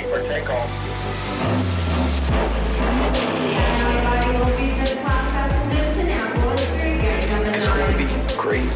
ready for takeoff. It's going to be great.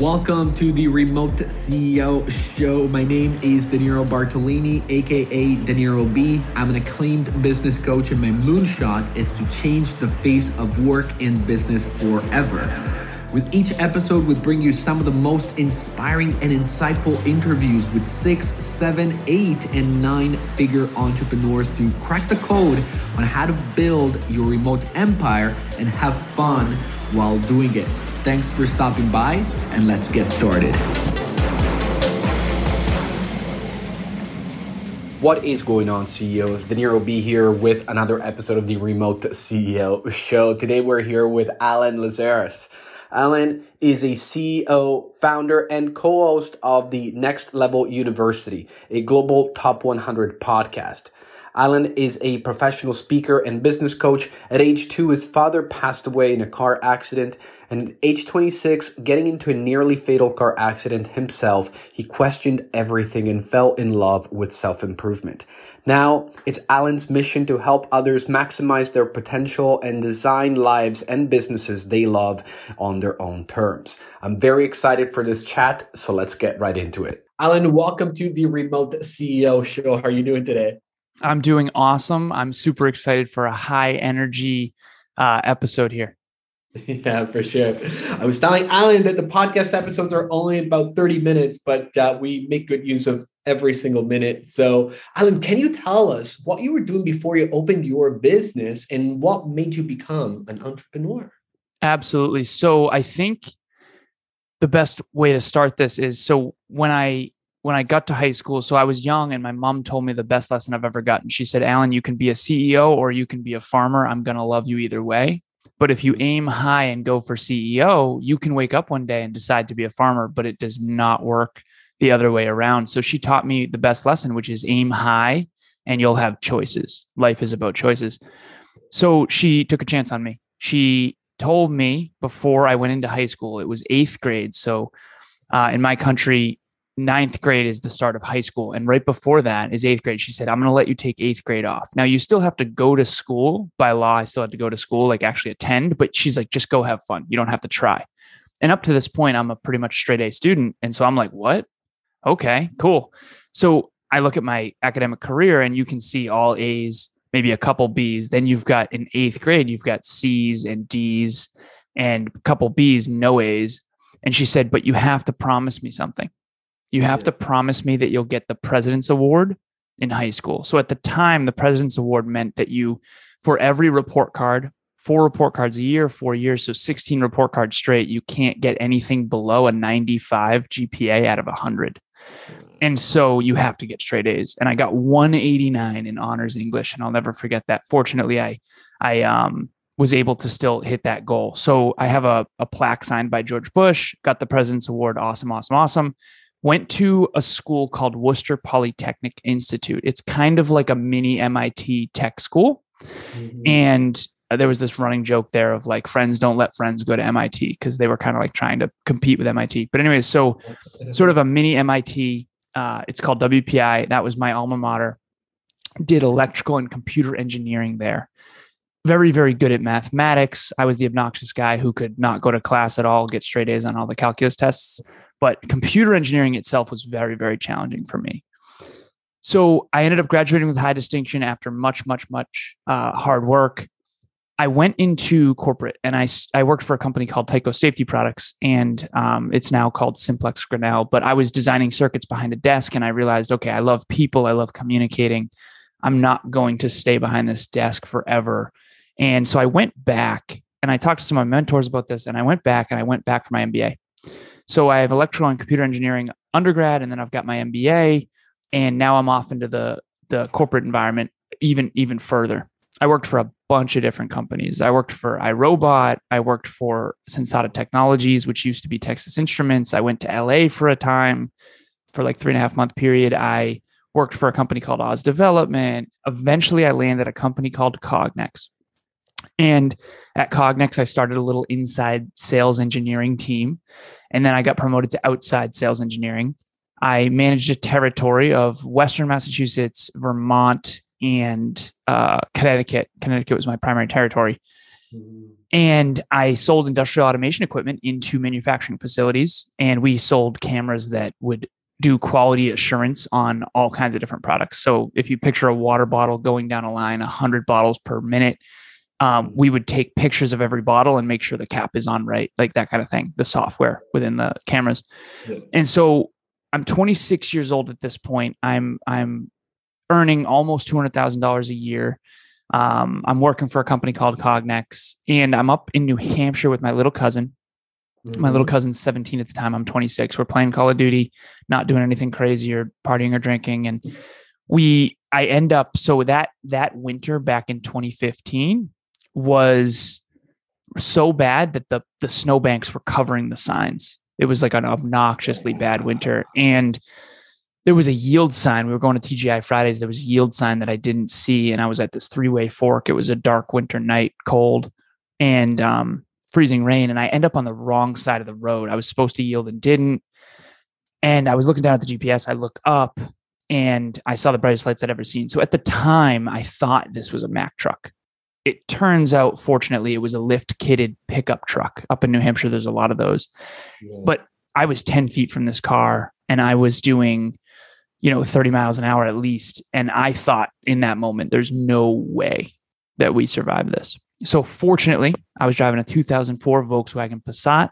Welcome to the Remote CEO Show. My name is Danilo Bartolini, aka Danilo B. I'm an acclaimed business coach, and my moonshot is to change the face of work and business forever. With each episode, we bring you some of the most inspiring and insightful interviews with six, seven, eight, and nine figure entrepreneurs to crack the code on how to build your remote empire and have fun while doing it. Thanks for stopping by, and let's get started. What is going on, CEOs? Danilo B here with another episode of the Remote CEO Show. Today we're here with Alan Lazaros. Alan is a CEO, founder, and co-host of the Next Level University, a global top 100 podcast. Alan is a professional speaker and business coach. At age two, his father passed away in a car accident. And at age 26, getting into a nearly fatal car accident himself, he questioned everything and fell in love with self improvement. Now, it's Alan's mission to help others maximize their potential and design lives and businesses they love on their own terms. I'm very excited for this chat, so let's get right into it. Alan, welcome to the Remote CEO Show. How are you doing today? I'm doing awesome. I'm super excited for a high energy uh, episode here. Yeah, for sure. I was telling Alan that the podcast episodes are only about 30 minutes, but uh, we make good use of every single minute. So, Alan, can you tell us what you were doing before you opened your business and what made you become an entrepreneur? Absolutely. So, I think the best way to start this is so when I when I got to high school, so I was young and my mom told me the best lesson I've ever gotten. She said, Alan, you can be a CEO or you can be a farmer. I'm going to love you either way. But if you aim high and go for CEO, you can wake up one day and decide to be a farmer, but it does not work the other way around. So she taught me the best lesson, which is aim high and you'll have choices. Life is about choices. So she took a chance on me. She told me before I went into high school, it was eighth grade. So uh, in my country, ninth grade is the start of high school. And right before that is eighth grade. She said, I'm going to let you take eighth grade off. Now, you still have to go to school by law. I still had to go to school, like actually attend, but she's like, just go have fun. You don't have to try. And up to this point, I'm a pretty much straight A student. And so I'm like, what? Okay, cool. So I look at my academic career and you can see all A's, maybe a couple B's. Then you've got in eighth grade, you've got C's and D's and a couple B's, no A's. And she said, but you have to promise me something. You have to promise me that you'll get the President's Award in high school. So at the time, the President's Award meant that you, for every report card, four report cards a year, four years, so 16 report cards straight, you can't get anything below a 95 GPA out of 100. And so you have to get straight A's. And I got 189 in honors English, and I'll never forget that. Fortunately, I I um was able to still hit that goal. So I have a, a plaque signed by George Bush, got the President's Award. Awesome, awesome, awesome went to a school called Worcester Polytechnic Institute. It's kind of like a mini MIT tech school. Mm-hmm. And there was this running joke there of like friends don't let friends go to MIT because they were kind of like trying to compete with MIT. But anyways, so sort of a mini MIT. Uh, it's called WPI. That was my alma mater. Did electrical and computer engineering there. Very, very good at mathematics. I was the obnoxious guy who could not go to class at all, get straight A's on all the calculus tests. But computer engineering itself was very, very challenging for me. So I ended up graduating with high distinction after much, much, much uh, hard work. I went into corporate and I, I worked for a company called Tyco Safety Products, and um, it's now called Simplex Grinnell. But I was designing circuits behind a desk, and I realized, okay, I love people, I love communicating. I'm not going to stay behind this desk forever. And so I went back and I talked to some of my mentors about this, and I went back and I went back for my MBA. So I have electrical and computer engineering undergrad, and then I've got my MBA, and now I'm off into the the corporate environment even even further. I worked for a bunch of different companies. I worked for iRobot. I worked for Sensata Technologies, which used to be Texas Instruments. I went to LA for a time for like three and a half month period. I worked for a company called Oz Development. Eventually, I landed a company called Cognex. And at Cognex, I started a little inside sales engineering team. And then I got promoted to outside sales engineering. I managed a territory of Western Massachusetts, Vermont, and uh, Connecticut. Connecticut was my primary territory. And I sold industrial automation equipment into manufacturing facilities, and we sold cameras that would do quality assurance on all kinds of different products. So if you picture a water bottle going down a line, 100 bottles per minute, um, we would take pictures of every bottle and make sure the cap is on right, like that kind of thing, the software within the cameras. Yeah. And so I'm 26 years old at this point. I'm I'm earning almost $200,000 a year. Um, I'm working for a company called Cognex, and I'm up in New Hampshire with my little cousin. Mm-hmm. My little mm-hmm. cousin's 17 at the time. I'm 26. We're playing Call of Duty, not doing anything crazy or partying or drinking. And we, I end up so that that winter back in 2015 was so bad that the the snowbanks were covering the signs. It was like an obnoxiously bad winter, and there was a yield sign. We were going to TGI Fridays. There was a yield sign that I didn't see, and I was at this three way fork. It was a dark winter night, cold, and um, freezing rain. And I end up on the wrong side of the road. I was supposed to yield and didn't. And I was looking down at the GPS. I look up and I saw the brightest lights I'd ever seen. So at the time, I thought this was a Mack truck. It turns out, fortunately, it was a lift kitted pickup truck. Up in New Hampshire, there's a lot of those. Yeah. But I was 10 feet from this car and I was doing you know 30 miles an hour at least and i thought in that moment there's no way that we survive this so fortunately i was driving a 2004 volkswagen passat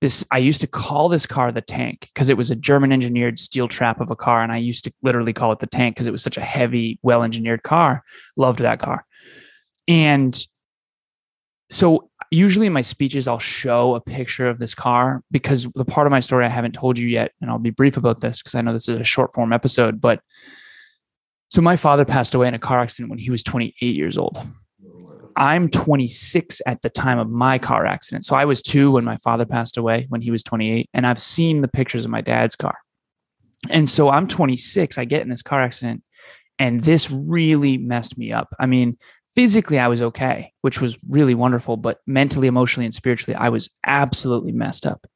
this i used to call this car the tank because it was a german engineered steel trap of a car and i used to literally call it the tank because it was such a heavy well engineered car loved that car and so usually in my speeches i'll show a picture of this car because the part of my story i haven't told you yet and i'll be brief about this because i know this is a short form episode but so my father passed away in a car accident when he was 28 years old. I'm 26 at the time of my car accident. So i was two when my father passed away when he was 28 and i've seen the pictures of my dad's car. And so i'm 26 i get in this car accident and this really messed me up. I mean physically I was okay, which was really wonderful, but mentally, emotionally, and spiritually, I was absolutely messed up.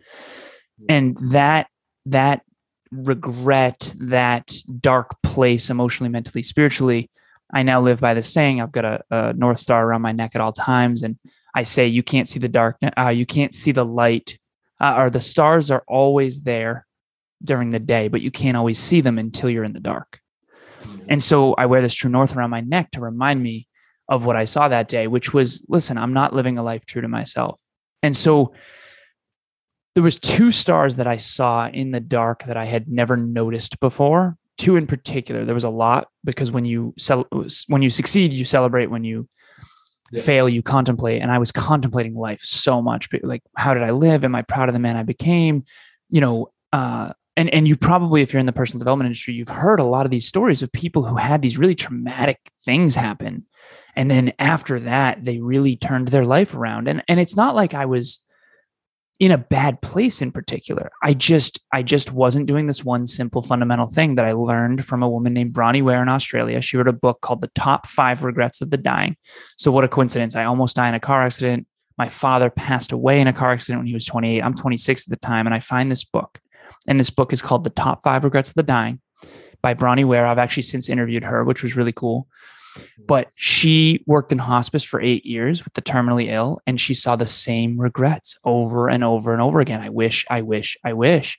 And that that regret, that dark place, emotionally, mentally, spiritually, I now live by the saying. I've got a, a north star around my neck at all times, and I say, "You can't see the darkness, Uh, you can't see the light, uh, or the stars are always there during the day, but you can't always see them until you're in the dark." And so I wear this true north around my neck to remind me of what I saw that day, which was listen, I'm not living a life true to myself. And so there was two stars that I saw in the dark that I had never noticed before. Two in particular. There was a lot because when you sell, when you succeed, you celebrate. When you yeah. fail, you contemplate. And I was contemplating life so much. Like, how did I live? Am I proud of the man I became? You know, uh, and and you probably, if you're in the personal development industry, you've heard a lot of these stories of people who had these really traumatic things happen and then after that they really turned their life around. And and it's not like i was in a bad place in particular. I just i just wasn't doing this one simple fundamental thing that i learned from a woman named bronnie ware in australia. She wrote a book called the top five regrets of the dying. So what a coincidence. I almost died in a car accident. My father passed away in a car accident when he was 28 i'm 26 at the time and i find this book. And this book is called the top five regrets of the dying by bronnie ware. I've actually since interviewed her which was really cool but she worked in hospice for eight years with the terminally ill, and she saw the same regrets over and over and over again. I wish, I wish, I wish.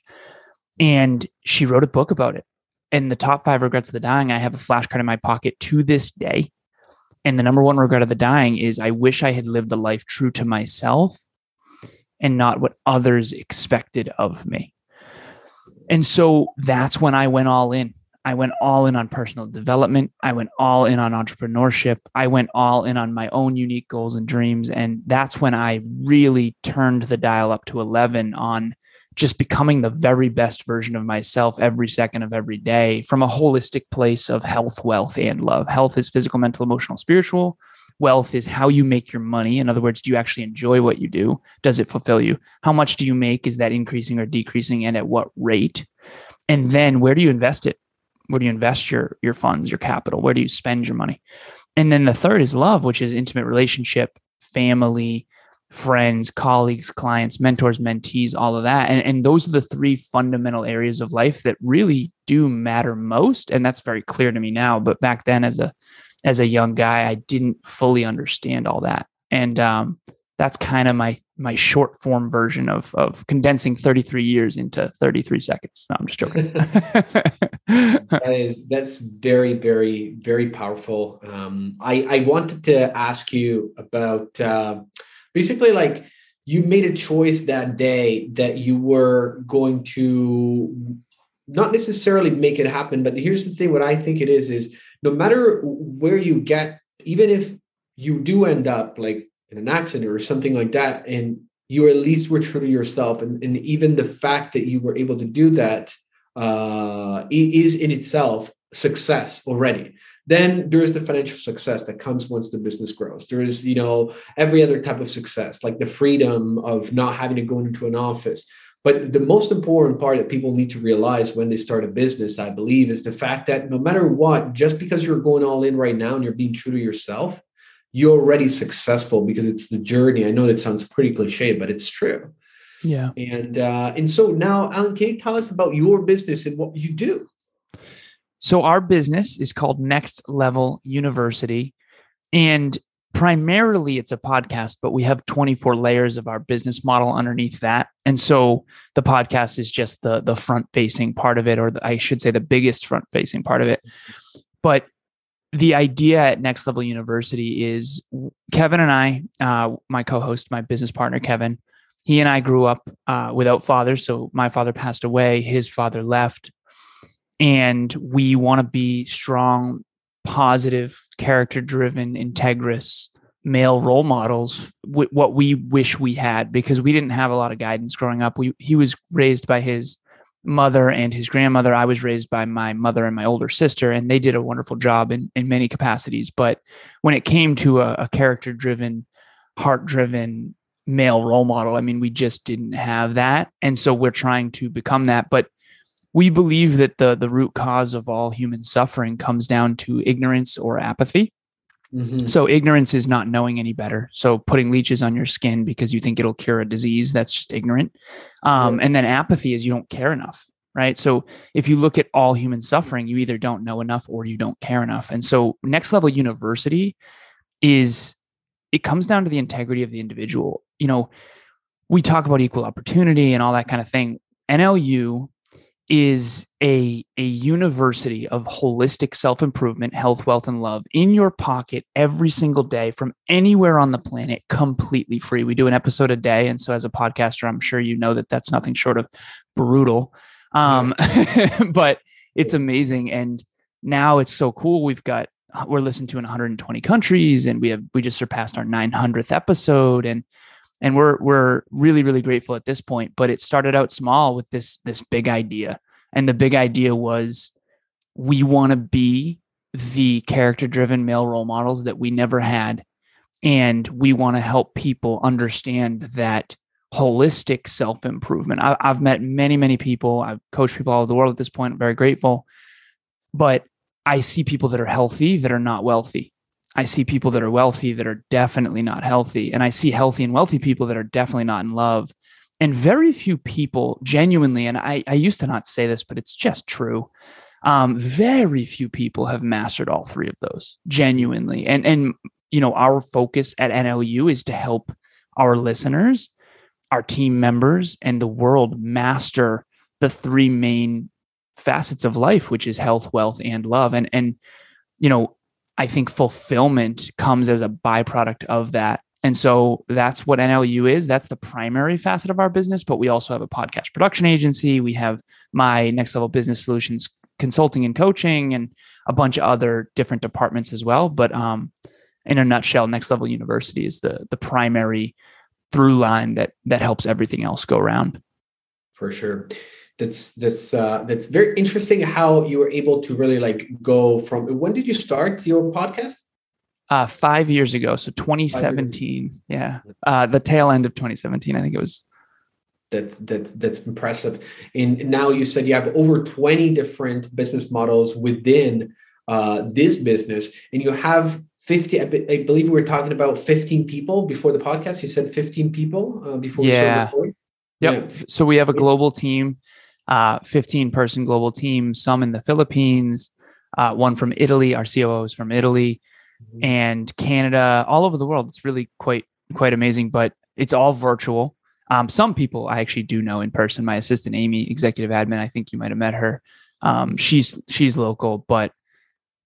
And she wrote a book about it. And the top five regrets of the dying, I have a flashcard in my pocket to this day. And the number one regret of the dying is I wish I had lived a life true to myself and not what others expected of me. And so that's when I went all in. I went all in on personal development. I went all in on entrepreneurship. I went all in on my own unique goals and dreams. And that's when I really turned the dial up to 11 on just becoming the very best version of myself every second of every day from a holistic place of health, wealth, and love. Health is physical, mental, emotional, spiritual. Wealth is how you make your money. In other words, do you actually enjoy what you do? Does it fulfill you? How much do you make? Is that increasing or decreasing? And at what rate? And then where do you invest it? Where do you invest your your funds your capital where do you spend your money and then the third is love which is intimate relationship family friends, colleagues, clients, mentors, mentees, all of that. And, and those are the three fundamental areas of life that really do matter most. And that's very clear to me now. But back then as a as a young guy, I didn't fully understand all that. And um, that's kind of my my short form version of of condensing 33 years into 33 seconds. No, I'm just joking. that is that's very very very powerful. Um, I I wanted to ask you about uh, basically like you made a choice that day that you were going to not necessarily make it happen, but here's the thing: what I think it is is no matter where you get, even if you do end up like in an accident or something like that and you at least were true to yourself and, and even the fact that you were able to do that uh, is in itself success already. Then there is the financial success that comes once the business grows. There is you know every other type of success like the freedom of not having to go into an office. But the most important part that people need to realize when they start a business i believe is the fact that no matter what just because you're going all in right now and you're being true to yourself you're already successful because it's the journey. I know that sounds pretty cliche, but it's true. Yeah. And uh, and so now, Alan, can you tell us about your business and what you do? So our business is called Next Level University, and primarily it's a podcast, but we have 24 layers of our business model underneath that. And so the podcast is just the the front facing part of it, or the, I should say the biggest front facing part of it. But the idea at Next Level University is Kevin and I, uh, my co-host, my business partner Kevin, he and I grew up uh, without fathers. So my father passed away, his father left, and we want to be strong, positive, character-driven, integrous male role models. What we wish we had because we didn't have a lot of guidance growing up. We he was raised by his mother and his grandmother. I was raised by my mother and my older sister, and they did a wonderful job in, in many capacities. But when it came to a, a character driven, heart driven male role model, I mean, we just didn't have that. And so we're trying to become that. But we believe that the, the root cause of all human suffering comes down to ignorance or apathy. Mm-hmm. So ignorance is not knowing any better. So putting leeches on your skin because you think it'll cure a disease, that's just ignorant. Um, And then apathy is you don't care enough, right? So if you look at all human suffering, you either don't know enough or you don't care enough. And so next level university is it comes down to the integrity of the individual. You know, we talk about equal opportunity and all that kind of thing. NLU is a, a university of holistic self improvement, health, wealth, and love in your pocket every single day from anywhere on the planet, completely free. We do an episode a day. And so, as a podcaster, I'm sure you know that that's nothing short of brutal. Um, but it's amazing. And now it's so cool. We've got, we're listened to in 120 countries and we have, we just surpassed our 900th episode. And and we're we're really really grateful at this point but it started out small with this this big idea. And the big idea was we want to be the character driven male role models that we never had. And we want to help people understand that holistic self improvement i've met many many people. I've coached people all over the world at this point. I'm very grateful. But i see people that are healthy that are not wealthy I see people that are wealthy that are definitely not healthy. And I see healthy and wealthy people that are definitely not in love. And very few people genuinely, and I, I used to not say this, but it's just true. Um, very few people have mastered all three of those genuinely. And, and, you know, our focus at NLU is to help our listeners, our team members, and the world master the three main facets of life, which is health, wealth, and love. And, and, you know, I think fulfillment comes as a byproduct of that. And so that's what NLU is. That's the primary facet of our business. But we also have a podcast production agency. We have my next level business solutions consulting and coaching and a bunch of other different departments as well. But um, in a nutshell, next level university is the the primary through line that that helps everything else go around. For sure that's that's uh, that's very interesting how you were able to really like go from when did you start your podcast? Uh five years ago so 2017 yeah. Uh the tail end of 2017 i think it was. That's that's that's impressive. And now you said you have over 20 different business models within uh this business and you have 50 I, believe we were talking about 15 people before the podcast. You said 15 people uh, before yeah. we yep. Yeah. so we have a global team uh, 15 person global team some in the philippines uh, one from italy our coo is from italy mm-hmm. and canada all over the world it's really quite quite amazing but it's all virtual um, some people i actually do know in person my assistant amy executive admin i think you might have met her um, she's she's local but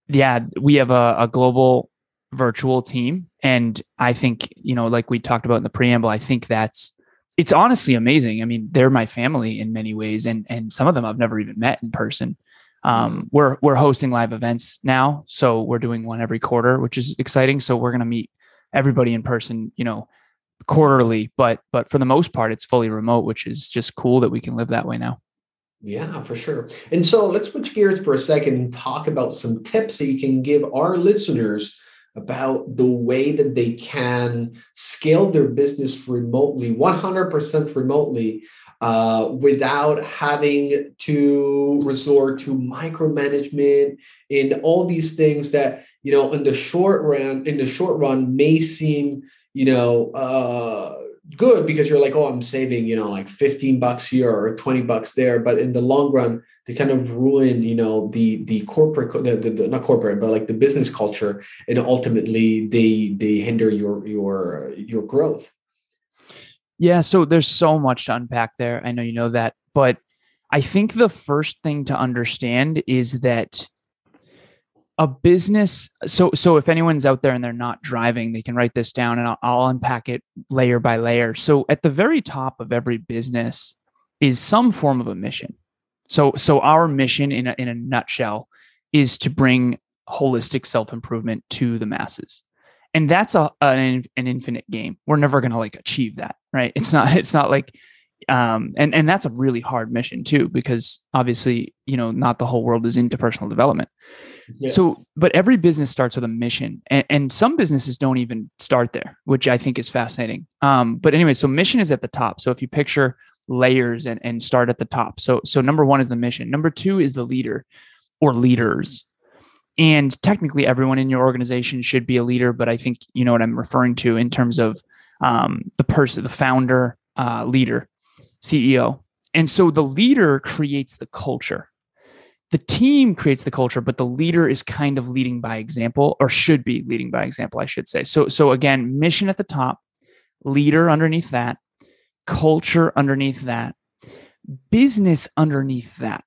yeah we have a, a global virtual team. And I think, you know, like we talked about in the preamble, I think that's it's honestly amazing. I mean, they're my family in many ways, and and some of them I've never even met in person. Um, we're we're hosting live events now, so we're doing one every quarter, which is exciting. So we're gonna meet everybody in person, you know, quarterly. But but for the most part, it's fully remote, which is just cool that we can live that way now. Yeah, for sure. And so let's switch gears for a second and talk about some tips that you can give our listeners about the way that they can scale their business remotely, 100% remotely, uh, without having to resort to micromanagement and all these things that you know in the short run in the short run may seem you know uh, good because you're like, oh, I'm saving, you know, like 15 bucks here or 20 bucks there. But in the long run, they kind of ruin, you know, the the corporate, the, the, not corporate, but like the business culture, and ultimately they they hinder your your your growth. Yeah, so there's so much to unpack there. I know you know that, but I think the first thing to understand is that a business so so if anyone's out there and they're not driving they can write this down and I'll, I'll, unpack it layer by layer so at the very top of every business is some form of a mission so so our mission in a, in a nutshell is to bring holistic self-improvement to the masses. And that's a an, an infinite game. We're never going to like achieve that right? It's not it's not like um, and and that's a really hard mission too because obviously you know not the whole world is into personal development. Yeah. so but every business starts with a mission and, and, some businesses don't even start there which i think is fascinating. Um, but anyway so mission is at the top. So if you picture layers and, and start at the top so so number one is the mission number two is the leader or leaders and technically everyone in your organization should be a leader but i think you know what i'm referring to in terms of um, the person the founder uh, leader CEO. And so the leader creates the culture. The team creates the culture, but the leader is kind of leading by example or should be leading by example, I should say. So so again, mission at the top, leader underneath that, culture underneath that, business underneath that.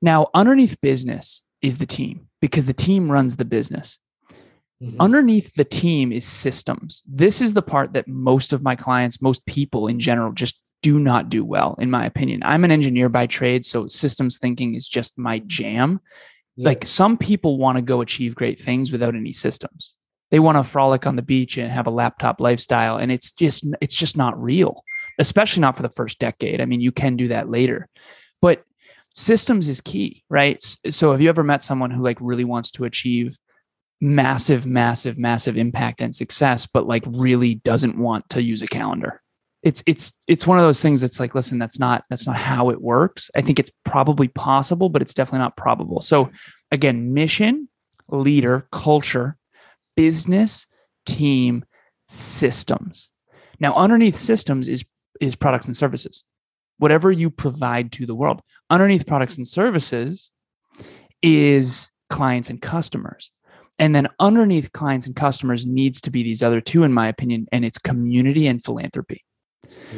Now, underneath business is the team because the team runs the business. Mm-hmm. Underneath the team is systems. This is the part that most of my clients, most people in general, just do not do well, in my opinion. I'm an engineer by trade, so systems thinking is just my jam. Yeah. Like some people want to go achieve great things without any systems. They want to frolic on the beach and have a laptop lifestyle, and it's just it's just not real, especially not for the first decade. I mean, you can do that later, but systems is key, right? So, have you ever met someone who like really wants to achieve massive, massive, massive impact and success, but like really doesn't want to use a calendar? it's it's it's one of those things that's like listen that's not that's not how it works i think it's probably possible but it's definitely not probable so again mission leader culture business team systems. Now underneath systems is is products and services. Whatever you provide to the world. Underneath products and services is clients and customers. And then underneath clients and customers needs to be these other two in my opinion and it's community and philanthropy.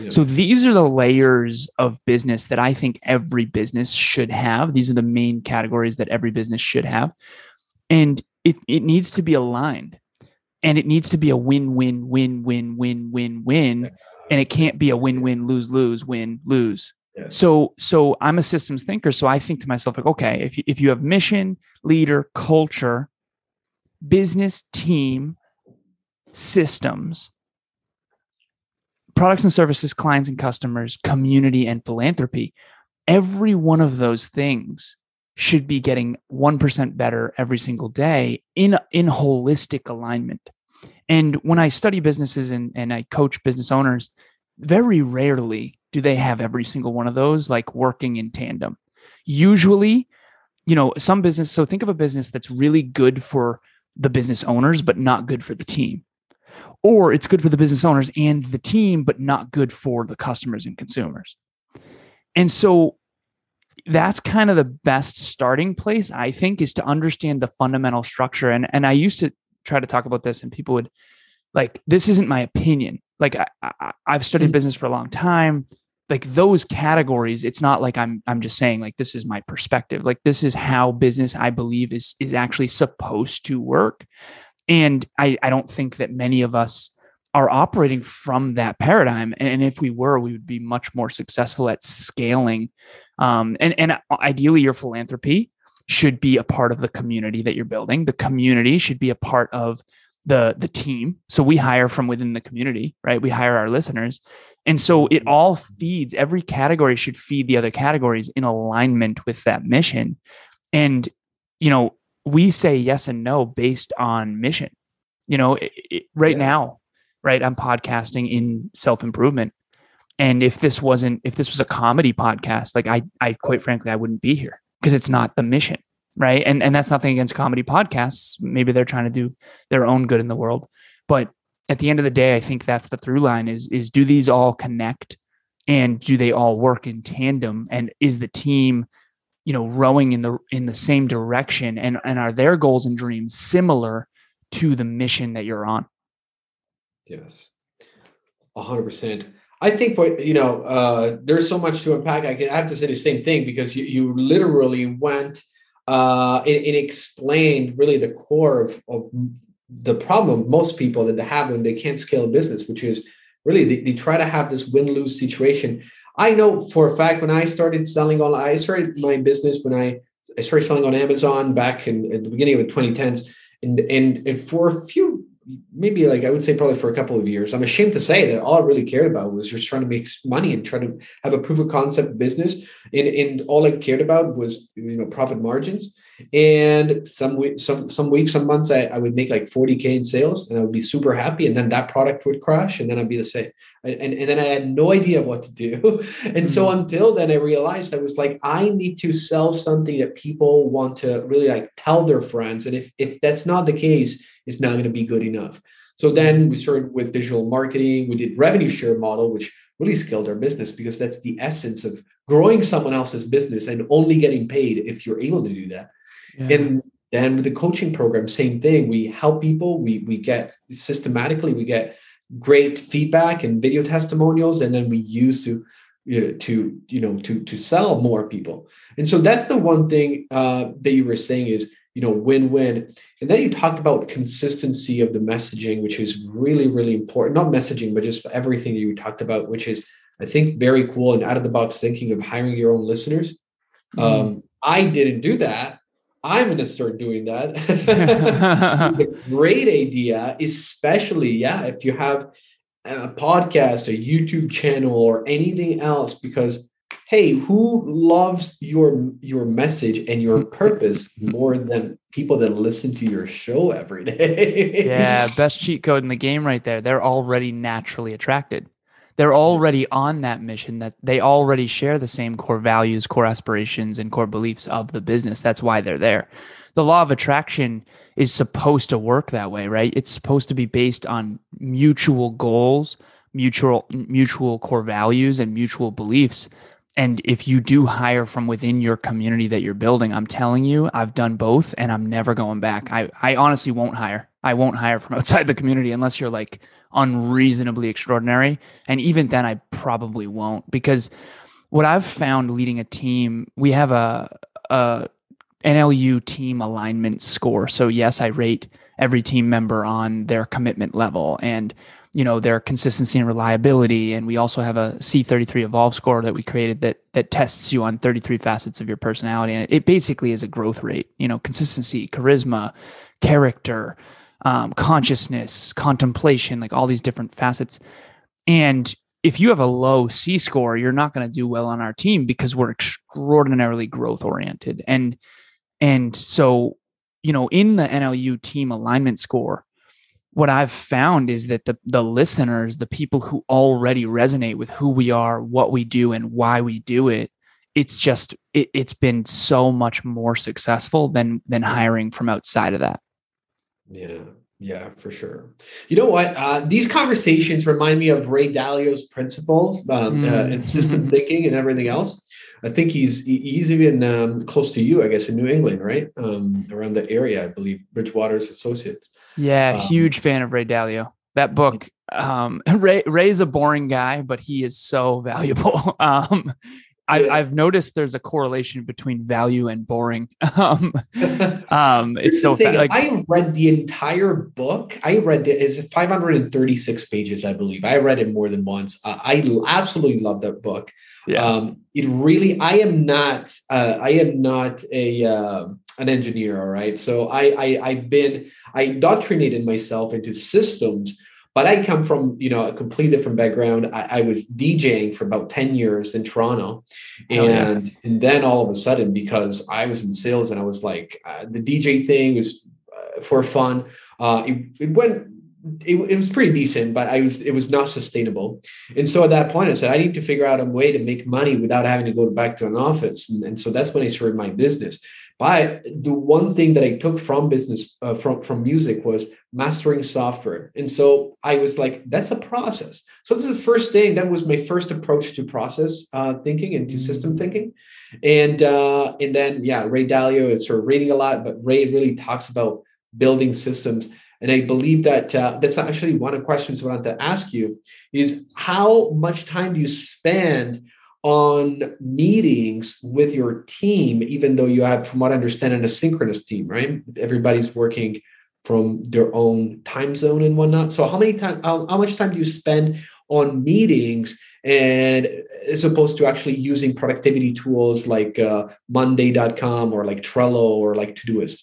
So these are the layers of business that I think every business should have. These are the main categories that every business should have. And it, it needs to be aligned and it needs to be a win, win, win, win, win, win, win. And it can't be a win, win, lose, lose, win, lose. So, so I'm a systems thinker. So I think to myself, like, okay, if you, if you have mission, leader, culture, business, team, systems, products and services, clients and customers, community and philanthropy. Every one of those things should be getting 1% better every single day in, in holistic alignment. And when I study businesses and, and I coach business owners, very rarely do they have every single one of those like working in tandem. Usually, you know, some business, so think of a business that's really good for the business owners, but not good for the team. Or it's good for the business owners and the team, but not good for the customers and consumers. And so that's kind of the best starting place, I think, is to understand the fundamental structure. And, and I used to try to talk about this, and people would like, this isn't my opinion. Like, I, I, I've studied mm-hmm. business for a long time like those categories it's not like i'm i'm just saying like this is my perspective like this is how business i believe is is actually supposed to work and i i don't think that many of us are operating from that paradigm and if we were we would be much more successful at scaling um, and and ideally your philanthropy should be a part of the community that you're building the community should be a part of the the team so we hire from within the community right we hire our listeners and so it all feeds, every category should feed the other categories in alignment with that mission. And, you know, we say yes and no based on mission. You know, it, it, right yeah. now, right? I'm podcasting in self improvement. And if this wasn't, if this was a comedy podcast, like I, I quite frankly, I wouldn't be here because it's not the mission. Right. And, and that's nothing against comedy podcasts. Maybe they're trying to do their own good in the world. But at the end of the day, I think that's the through line is is do these all connect and do they all work in tandem? And is the team, you know, rowing in the in the same direction? And and are their goals and dreams similar to the mission that you're on? Yes. A hundred percent. I think you know, uh, there's so much to unpack. I, can, I have to say the same thing because you, you literally went uh, and, and explained really the core of, of the problem most people that they have when they can't scale a business, which is really they, they try to have this win lose situation. I know for a fact when I started selling on, I started my business when I, I started selling on Amazon back in at the beginning of the 2010s. And, and, and for a few, maybe like I would say probably for a couple of years, I'm ashamed to say that all I really cared about was just trying to make money and try to have a proof of concept business. And, and all I cared about was, you know, profit margins. And some weeks, some some weeks, some months, I, I would make like 40k in sales, and I would be super happy. And then that product would crash, and then I'd be the same. And, and, and then I had no idea what to do. and so hmm. until then, I realized I was like, I need to sell something that people want to really like tell their friends. And if if that's not the case, it's not going to be good enough. So hmm. then we started with digital marketing. We did revenue share model, which really scaled our business because that's the essence of growing someone else's business and only getting paid if you're able to do that. Yeah. And then with the coaching program, same thing. We help people. We we get systematically we get great feedback and video testimonials, and then we use to you know, to you know to to sell more people. And so that's the one thing uh, that you were saying is you know win-win. And then you talked about consistency of the messaging, which is really really important. Not messaging, but just everything you talked about, which is I think very cool and out of the box thinking of hiring your own listeners. Mm. Um, I didn't do that I'm going to start doing that. a great idea, especially, yeah, if you have a podcast, a YouTube channel, or anything else, because hey, who loves your your message and your purpose more than people that listen to your show every day? yeah, best cheat code in the game right there. They're already naturally attracted they're already on that mission that they already share the same core values, core aspirations, and core beliefs of the business. That's why they're there. The law of attraction is supposed to work that way, right? It's supposed to be based on mutual goals, mutual mutual core values and mutual beliefs. And if you do hire from within your community that you're building, I'm telling you, I've done both and I'm never going back. I, I honestly won't hire. I won't hire from outside the community unless you're like unreasonably extraordinary. And even then, I probably won't because what I've found leading a team, we have a, a NLU team alignment score. So yes, I rate every team member on their commitment level and you know their consistency and reliability and we also have a C33 evolve score that we created that that tests you on 33 facets of your personality and it basically is a growth rate you know consistency charisma character um, consciousness, contemplation, like all these different facets. And if you have a low C score, you're not going to do well on our team because we're extraordinarily growth oriented. And and so, you know, in the NLU team alignment score, what I've found is that the the listeners, the people who already resonate with who we are, what we do, and why we do it, it's just it, it's been so much more successful than than hiring from outside of that. Yeah, yeah, for sure. You know what? Uh, these conversations remind me of Ray Dalio's principles, uh, mm. uh, and system thinking, and everything else. I think he's he's even um, close to you, I guess, in New England, right? Um, around that area, I believe, Bridgewater's Associates. Yeah, um, huge fan of Ray Dalio. That book, um, Ray Ray's a boring guy, but he is so valuable. I, have noticed there's a correlation between value and boring. um, um, it's so fa- like I read the entire book. I read it is 536 pages, I believe. I read it more than once. Uh, I absolutely love that book. Yeah. Um, it really. I am not. Uh, I am not a uh, an engineer. All right. So I, I I've been. I indoctrinated myself into systems but I come from, you know, a completely different background. I, I was DJing for about 10 years in Toronto. And, yeah. and then all of a sudden, because I was in sales and I was like, uh, the DJ thing was uh, for fun. Uh, it, it went it, it, was pretty decent, but I was it was not sustainable. And so at that point, I said I need to figure out a way to make money without having to go back to an office. And, and so that's when I started my business. But the one thing that I took from business uh, from from music was mastering software, and so I was like, that's a process. So this is the first thing. That was my first approach to process uh, thinking and to mm-hmm. system thinking, and uh, and then yeah, Ray Dalio is sort of reading a lot, but Ray really talks about building systems. And I believe that uh, that's actually one of the questions I wanted to ask you is how much time do you spend on meetings with your team, even though you have, from what I understand, an asynchronous team, right? Everybody's working from their own time zone and whatnot. So how many time how, how much time do you spend on meetings and as opposed to actually using productivity tools like uh, monday.com or like Trello or like Todoist?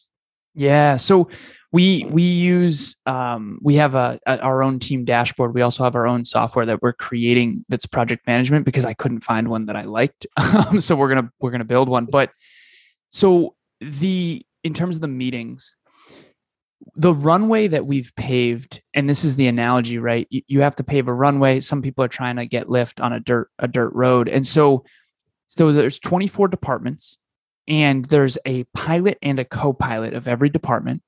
Yeah. So we we use um, we have a, a, our own team dashboard. We also have our own software that we're creating that's project management because i couldn't find one that i liked. Um, so we're gonna we're gonna build one. But so the in terms of the meetings the runway that we've paved and this is the analogy right? You, you have to pave a runway. Some people are trying to get lift on a dirt a dirt road. And so so there's 24 departments and there's a pilot and a co-pilot of every department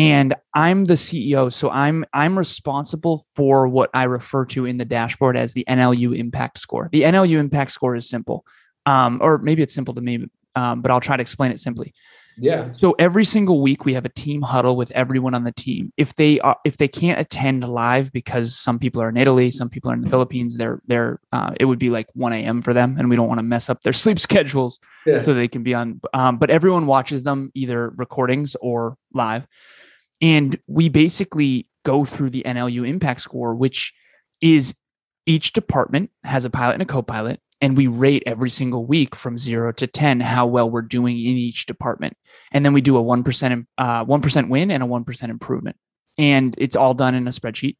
and i'm the ceo so i'm i'm responsible for what i refer to in the dashboard as the nlu impact score. The nlu impact score is simple um, or maybe it's simple to me um, but i'll try to explain it simply. Yeah. So every single week we have a team huddle with everyone on the team. If they are if they can't attend live because some people are in italy some people are in the philippines they're they're uh, it would be like 1 a.m for them and we don't want to mess up their sleep schedules yeah. so they can be on um, but everyone watches them either recordings or live and we basically go through the NLU impact score, which is each department has a pilot and a co pilot. And we rate every single week from zero to 10 how well we're doing in each department. And then we do a 1%, uh, 1% win and a 1% improvement. And it's all done in a spreadsheet.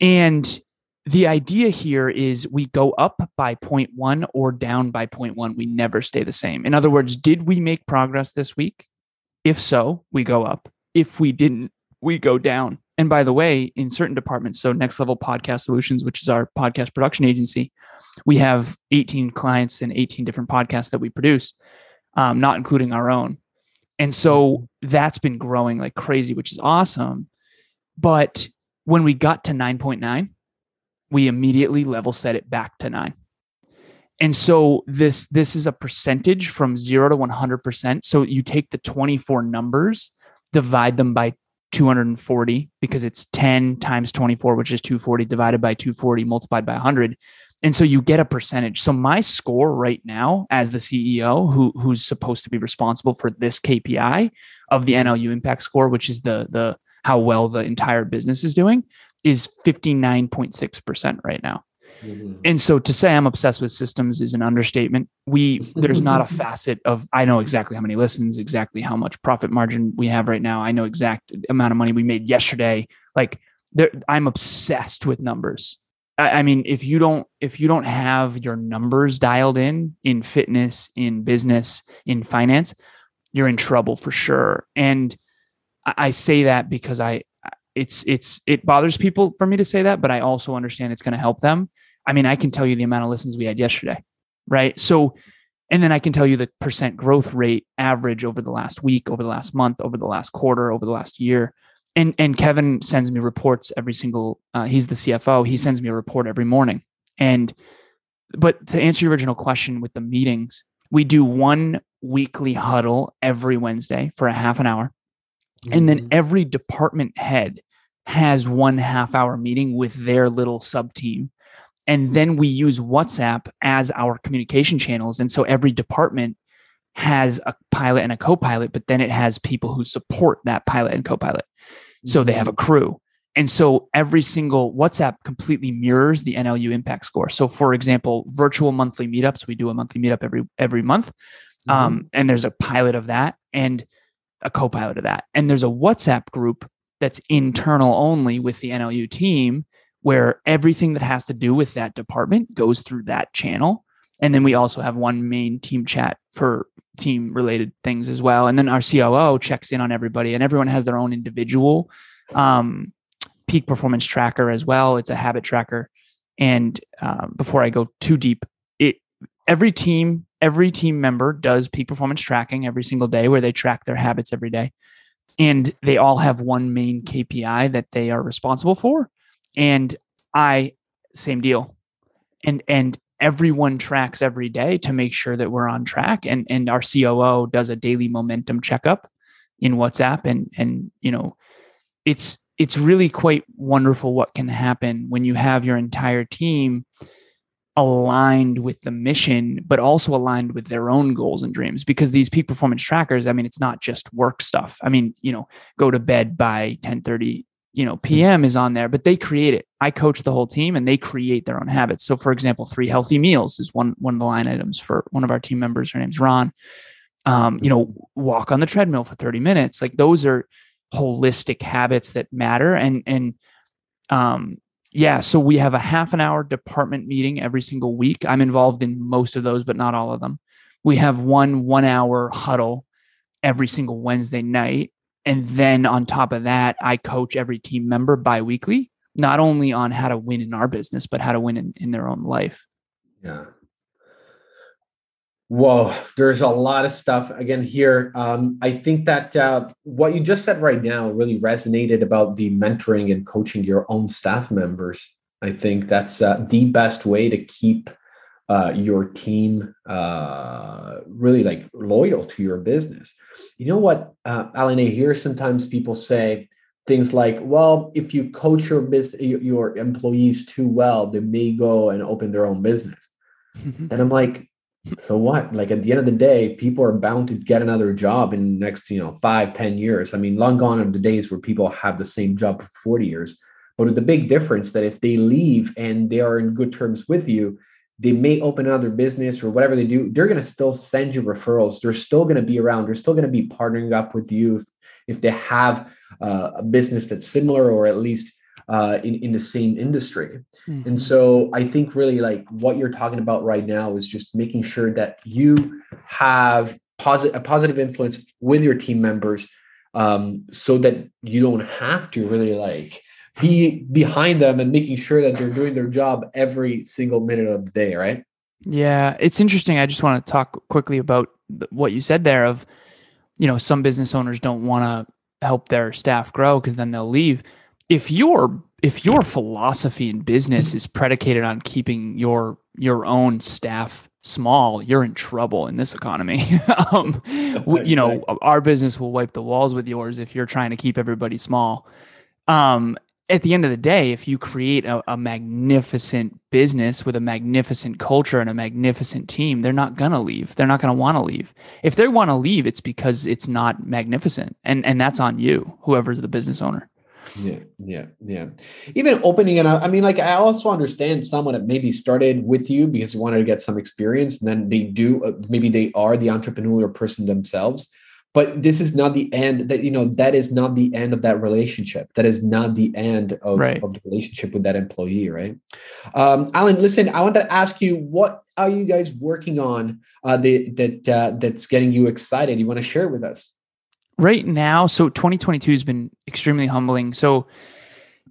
And the idea here is we go up by 0.1 or down by 0.1. We never stay the same. In other words, did we make progress this week? If so, we go up if we didn't, we go down. And by the way, in certain departments, so Next Level Podcast Solutions, which is our podcast production agency, we have 18 clients and 18 different podcasts that we produce, um, not including our own. And so that's been growing like crazy, which is awesome. But when we got to 9.9, we immediately level set it back to nine. And so this this is a percentage from 0 to 100%. So you take the 24 numbers divide them by 240 because it's 10 times 24, which is 240 divided by 240 multiplied by 100. And so you get a percentage. So my score right now as the CEO who who's supposed to be responsible for this KPI of the NLU impact score, which is the the how well the entire business is doing, is 59.6% right now. Mm-hmm. And so to say I'm obsessed with systems is an understatement. We there's not a facet of I know exactly how many listens, exactly how much profit margin we have right now. I know exact amount of money we made yesterday. Like there, I'm obsessed with numbers. I, I mean, if you don't if you don't have your numbers dialed in in fitness, in business, in finance, you're in trouble for sure. And I, I say that because I it's it's it bothers people for me to say that, but I also understand it's going to help them. I mean, I can tell you the amount of listens we had yesterday, right? So And then I can tell you the percent growth rate average over the last week, over the last month, over the last quarter, over the last year. And and Kevin sends me reports every single. Uh, he's the CFO. He sends me a report every morning. And but to answer your original question with the meetings, we do one weekly huddle every Wednesday for a half an hour. And then Mhm. every department head has one half hour meeting with their little sub team. And then we use WhatsApp as our communication channels. And so every department has a pilot and a co pilot, but then it has people who support that pilot and co pilot. So they have a crew. And so every single WhatsApp completely mirrors the NLU impact score. So for example, virtual monthly meetups, we do a monthly meetup every every month. Um, and there's a pilot of that and a co-pilot of that. And there's a WhatsApp group that's internal only with the NLU team where everything that has to do with that department goes through that channel. And then we also have one main team chat for team related things as well. And then our COO checks in on everybody and everyone has their own individual um, peak performance tracker as well. It's a habit tracker. And um, before I go too deep, it every team every team member does peak performance tracking every single day where they track their habits every day and they all have one main kpi that they are responsible for and i same deal. And and everyone tracks every day to make sure that we're on track and and our coo does a daily momentum checkup in whatsapp and and you know it's it's really quite wonderful what can happen when you have your entire team aligned with the mission but also aligned with their own goals and dreams. Because these peak performance trackers i mean it's not just work stuff. I mean you know go to bed by 10 30 you know pm is on there but they create it. I coach the whole team and they create their own habits. So for example three healthy meals is one one of the line items for one of our team members. Her name's ron. Um, you know walk on the treadmill for 30 minutes. Like those are holistic habits that matter. And and um yeah so we have a half an hour department meeting every single week. I'm involved in most of those but not all of them. We have one one hour huddle every single wednesday night and then on top of that i coach every team member bi-weekly not only on how to win in our business but how to win in, in their own life Yeah. Whoa, there's a lot of stuff again here. Um, I think that uh, what you just said right now really resonated about the mentoring and coaching your own staff members. I think that's uh, the best way to keep uh, your team uh, really like loyal to your business. You know what, uh, Alan? I hear sometimes people say things like, "Well, if you coach your business, your employees too well, they may go and open their own business." then I'm like, so what? Like at the end of the day, people are bound to get another job in the next, you know, five, ten years. I mean, long gone are the days where people have the same job for 40 years. But the big difference that if they leave and they are in good terms with you, they may open another business or whatever they do, they're going to still send you referrals. They're still going to be around. They're still going to be partnering up with you if, if they have uh, a business that's similar or at least uh, in, in the same industry. Mm-hmm. And so I think really like what you're talking about right now is just making sure that you have positive a positive influence with your team members um, so that you don't have to really like be behind them and making sure that they're doing their job every single minute of the day, right? Yeah, it's interesting. I just want to talk quickly about what you said there of, you know, some business owners don't want to help their staff grow because then they'll leave. If your if your philosophy in business is predicated on keeping your your own staff small, you're in trouble in this economy. um, you know, our business will wipe the walls with yours if you're trying to keep everybody small. Um, at the end of the day, if you create a, a magnificent business with a magnificent culture and a magnificent team, they're not gonna leave. They're not gonna want to leave. If they want to leave, it's because it's not magnificent, and and that's on you, whoever's the business owner. Yeah, yeah, yeah. Even opening it up. I mean, like I also understand someone that maybe started with you because you wanted to get some experience, and then they do. Uh, maybe they are the entrepreneurial person themselves, but this is not the end. That you know, that is not the end of that relationship. That is not the end of, Right. of the relationship with that employee, right? Um, Alan, listen, I want to ask you, what are you guys working on uh, the, that uh, that's getting you excited? You want to share with us? right now so 2022 has been extremely humbling so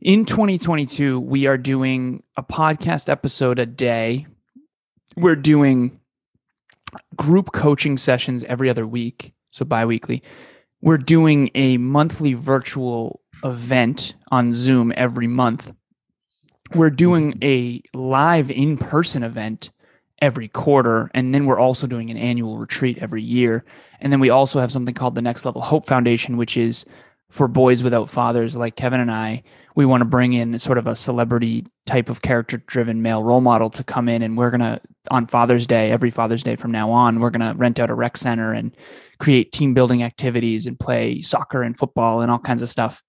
in 2022 we are doing a podcast episode a day we're doing group coaching sessions every other week, so biweekly. We're doing a monthly virtual event on Zoom every month. We're doing a live in person event every quarter. And then we're also doing an annual retreat every year. And then we also have something called the Next Level Hope Foundation, which is for boys without fathers like Kevin and I. We want to bring in sort of a celebrity type of character driven male role model to come in. And we're going to, on Father's Day, every Father's Day from now on, we're going to rent out a rec center and create team building activities and play soccer and football and all kinds of stuff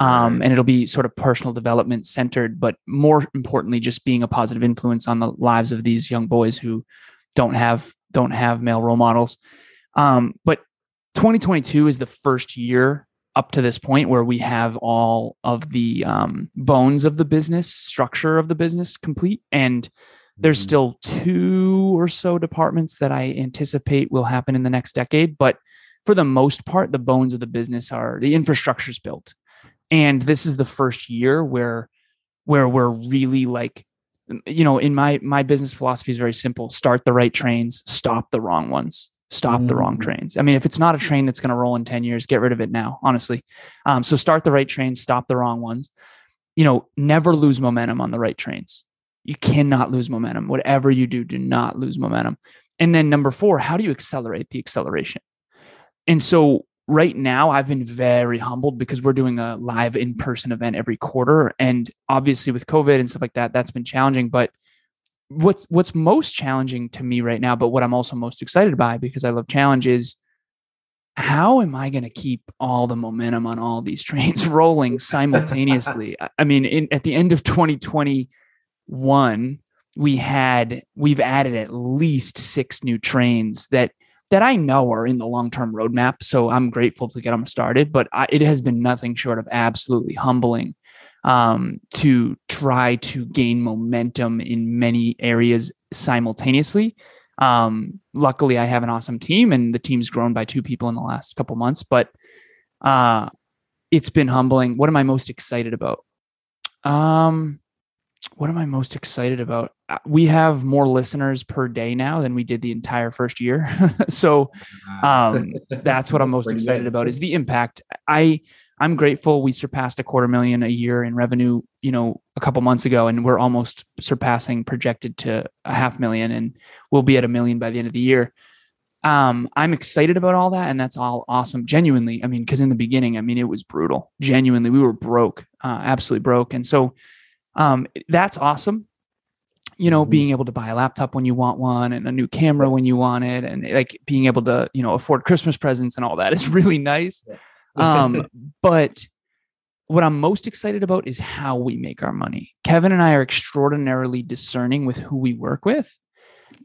um, and it'll be sort of personal development centered, but more importantly, just being a positive influence on the lives of these young boys who don't have don't have male role models. Um, but 2022 is the first year up to this point where we have all of the um, bones of the business structure of the business complete, and there's mm-hmm. still two or so departments that I anticipate will happen in the next decade, but for the most part, the bones of the business are the infrastructure's built. And this is the first year where where we're really like you know in my my business philosophy is very simple. Start the right trains stop the wrong ones stop mm-hmm. the wrong mm. trains. I mean if it's not a train that's going to roll in 10 years get rid of it now honestly. Um, so start the right trains stop the wrong ones. You know never lose momentum on the right trains. You cannot lose momentum. Whatever you do do not lose momentum. And then number four how do you accelerate the acceleration? And so right now I've been very humbled because we're doing a live in-person event every quarter. And obviously with COVID and stuff like that that's been challenging but what's what's most challenging to me right now but what I'm also most excited by because I love challenge is how am I going to keep all the momentum on all these trains rolling simultaneously I mean in, at the end of 2021 we had we've added at least 6 new trains that that I know are in the long term roadmap. So I'm grateful to get them started, but I, it has been nothing short of absolutely humbling um, to try to gain momentum in many areas simultaneously. Um, luckily, I have an awesome team, and the team's grown by two people in the last couple months. But uh, it's been humbling. What am I most excited about? Um, what am I most excited about? Uh, we have more listeners per day now than we did the entire first year. so um, that's what I'm most excited about is the impact. I I'm grateful we surpassed a quarter million a year in revenue, you know, a couple months ago, and we're almost surpassing projected to a half million, and we'll be at a million by the end of the year. Um, I'm excited about all that, and that's all awesome. Genuinely, I mean, because in the beginning, I mean, it was brutal. Genuinely, we were broke, uh, absolutely broke, and so um, that's awesome you know, mm-hmm. being able to buy a laptop when you want one and a new camera when you want it and like being able to, you know, afford Christmas presents and all that is really nice. Um, but what I'm most excited about is how we make our money. Kevin and I are extraordinarily discerning with who we work with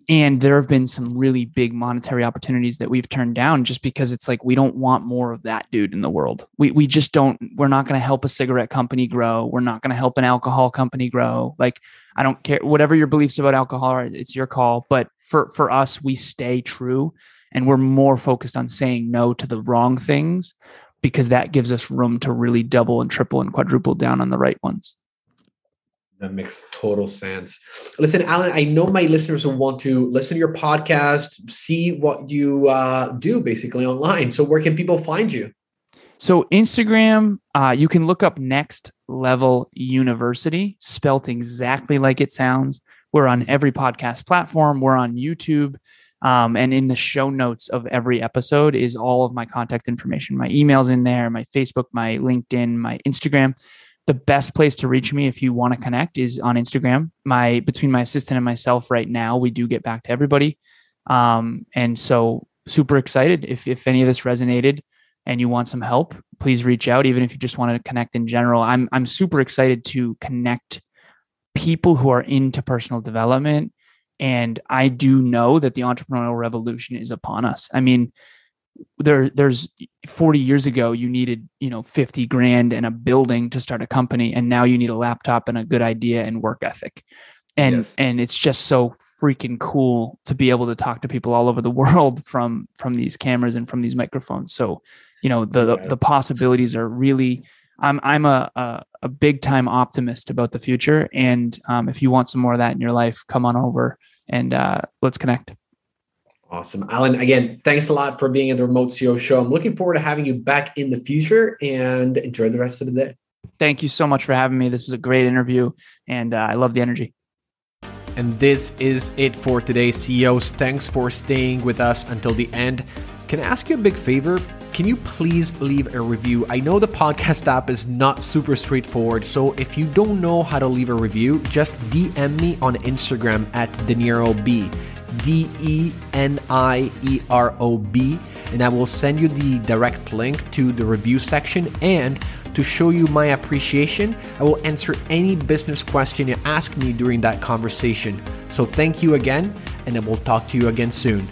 and there have been some really big monetary opportunities that we've turned down just because it's like we don't want more of that dude in the world. We we just don't we're not going to help a cigarette company grow. We're not going to help an alcohol company grow. Like I don't care whatever your beliefs about alcohol are, it's your call, but for for us we stay true and we're more focused on saying no to the wrong things because that gives us room to really double and triple and quadruple down on the right ones. That makes total sense. Listen, Alan, I know my listeners will want to listen to your podcast, see what you uh, do basically online. So, where can people find you? So, Instagram, uh, you can look up Next Level University, spelt exactly like it sounds. We're on every podcast platform, we're on YouTube. Um, and in the show notes of every episode is all of my contact information. My email's in there, my Facebook, my LinkedIn, my Instagram the best place to reach me if you want to connect is on Instagram. My between my assistant and myself right now, we do get back to everybody. Um, and so super excited if if any of this resonated and you want some help, please reach out. Even if you just want to connect in general, I'm I'm super excited to connect people who are into personal development. And I do know that the entrepreneurial revolution is upon us. I mean, there there's 40 years ago you needed you know 50 grand and a building to start a company and now you need a laptop and a good idea and work ethic. And yes. and it's just so freaking cool to be able to talk to people all over the world from from these cameras and from these microphones. So you know the the, the possibilities are really i'm i'm a, a, a big time optimist about the future. And um, if you want some more of that in your life come on over and uh, let's connect Awesome. Alan, again, thanks a lot for being at the Remote CEO show. I'm looking forward to having you back in the future and enjoy the rest of the day. Thank you so much for having me. This was a great interview and uh, I love the energy. And this is it for today, CEOs. Thanks for staying with us until the end. Can I ask you a big favor? Can you please leave a review? I know the podcast app is not super straightforward, so if you don't know how to leave a review, just DM me on Instagram at DeNieroB. D E N I E R O B, and I will send you the direct link to the review section. And to show you my appreciation, I will answer any business question you ask me during that conversation. So thank you again, and I will talk to you again soon.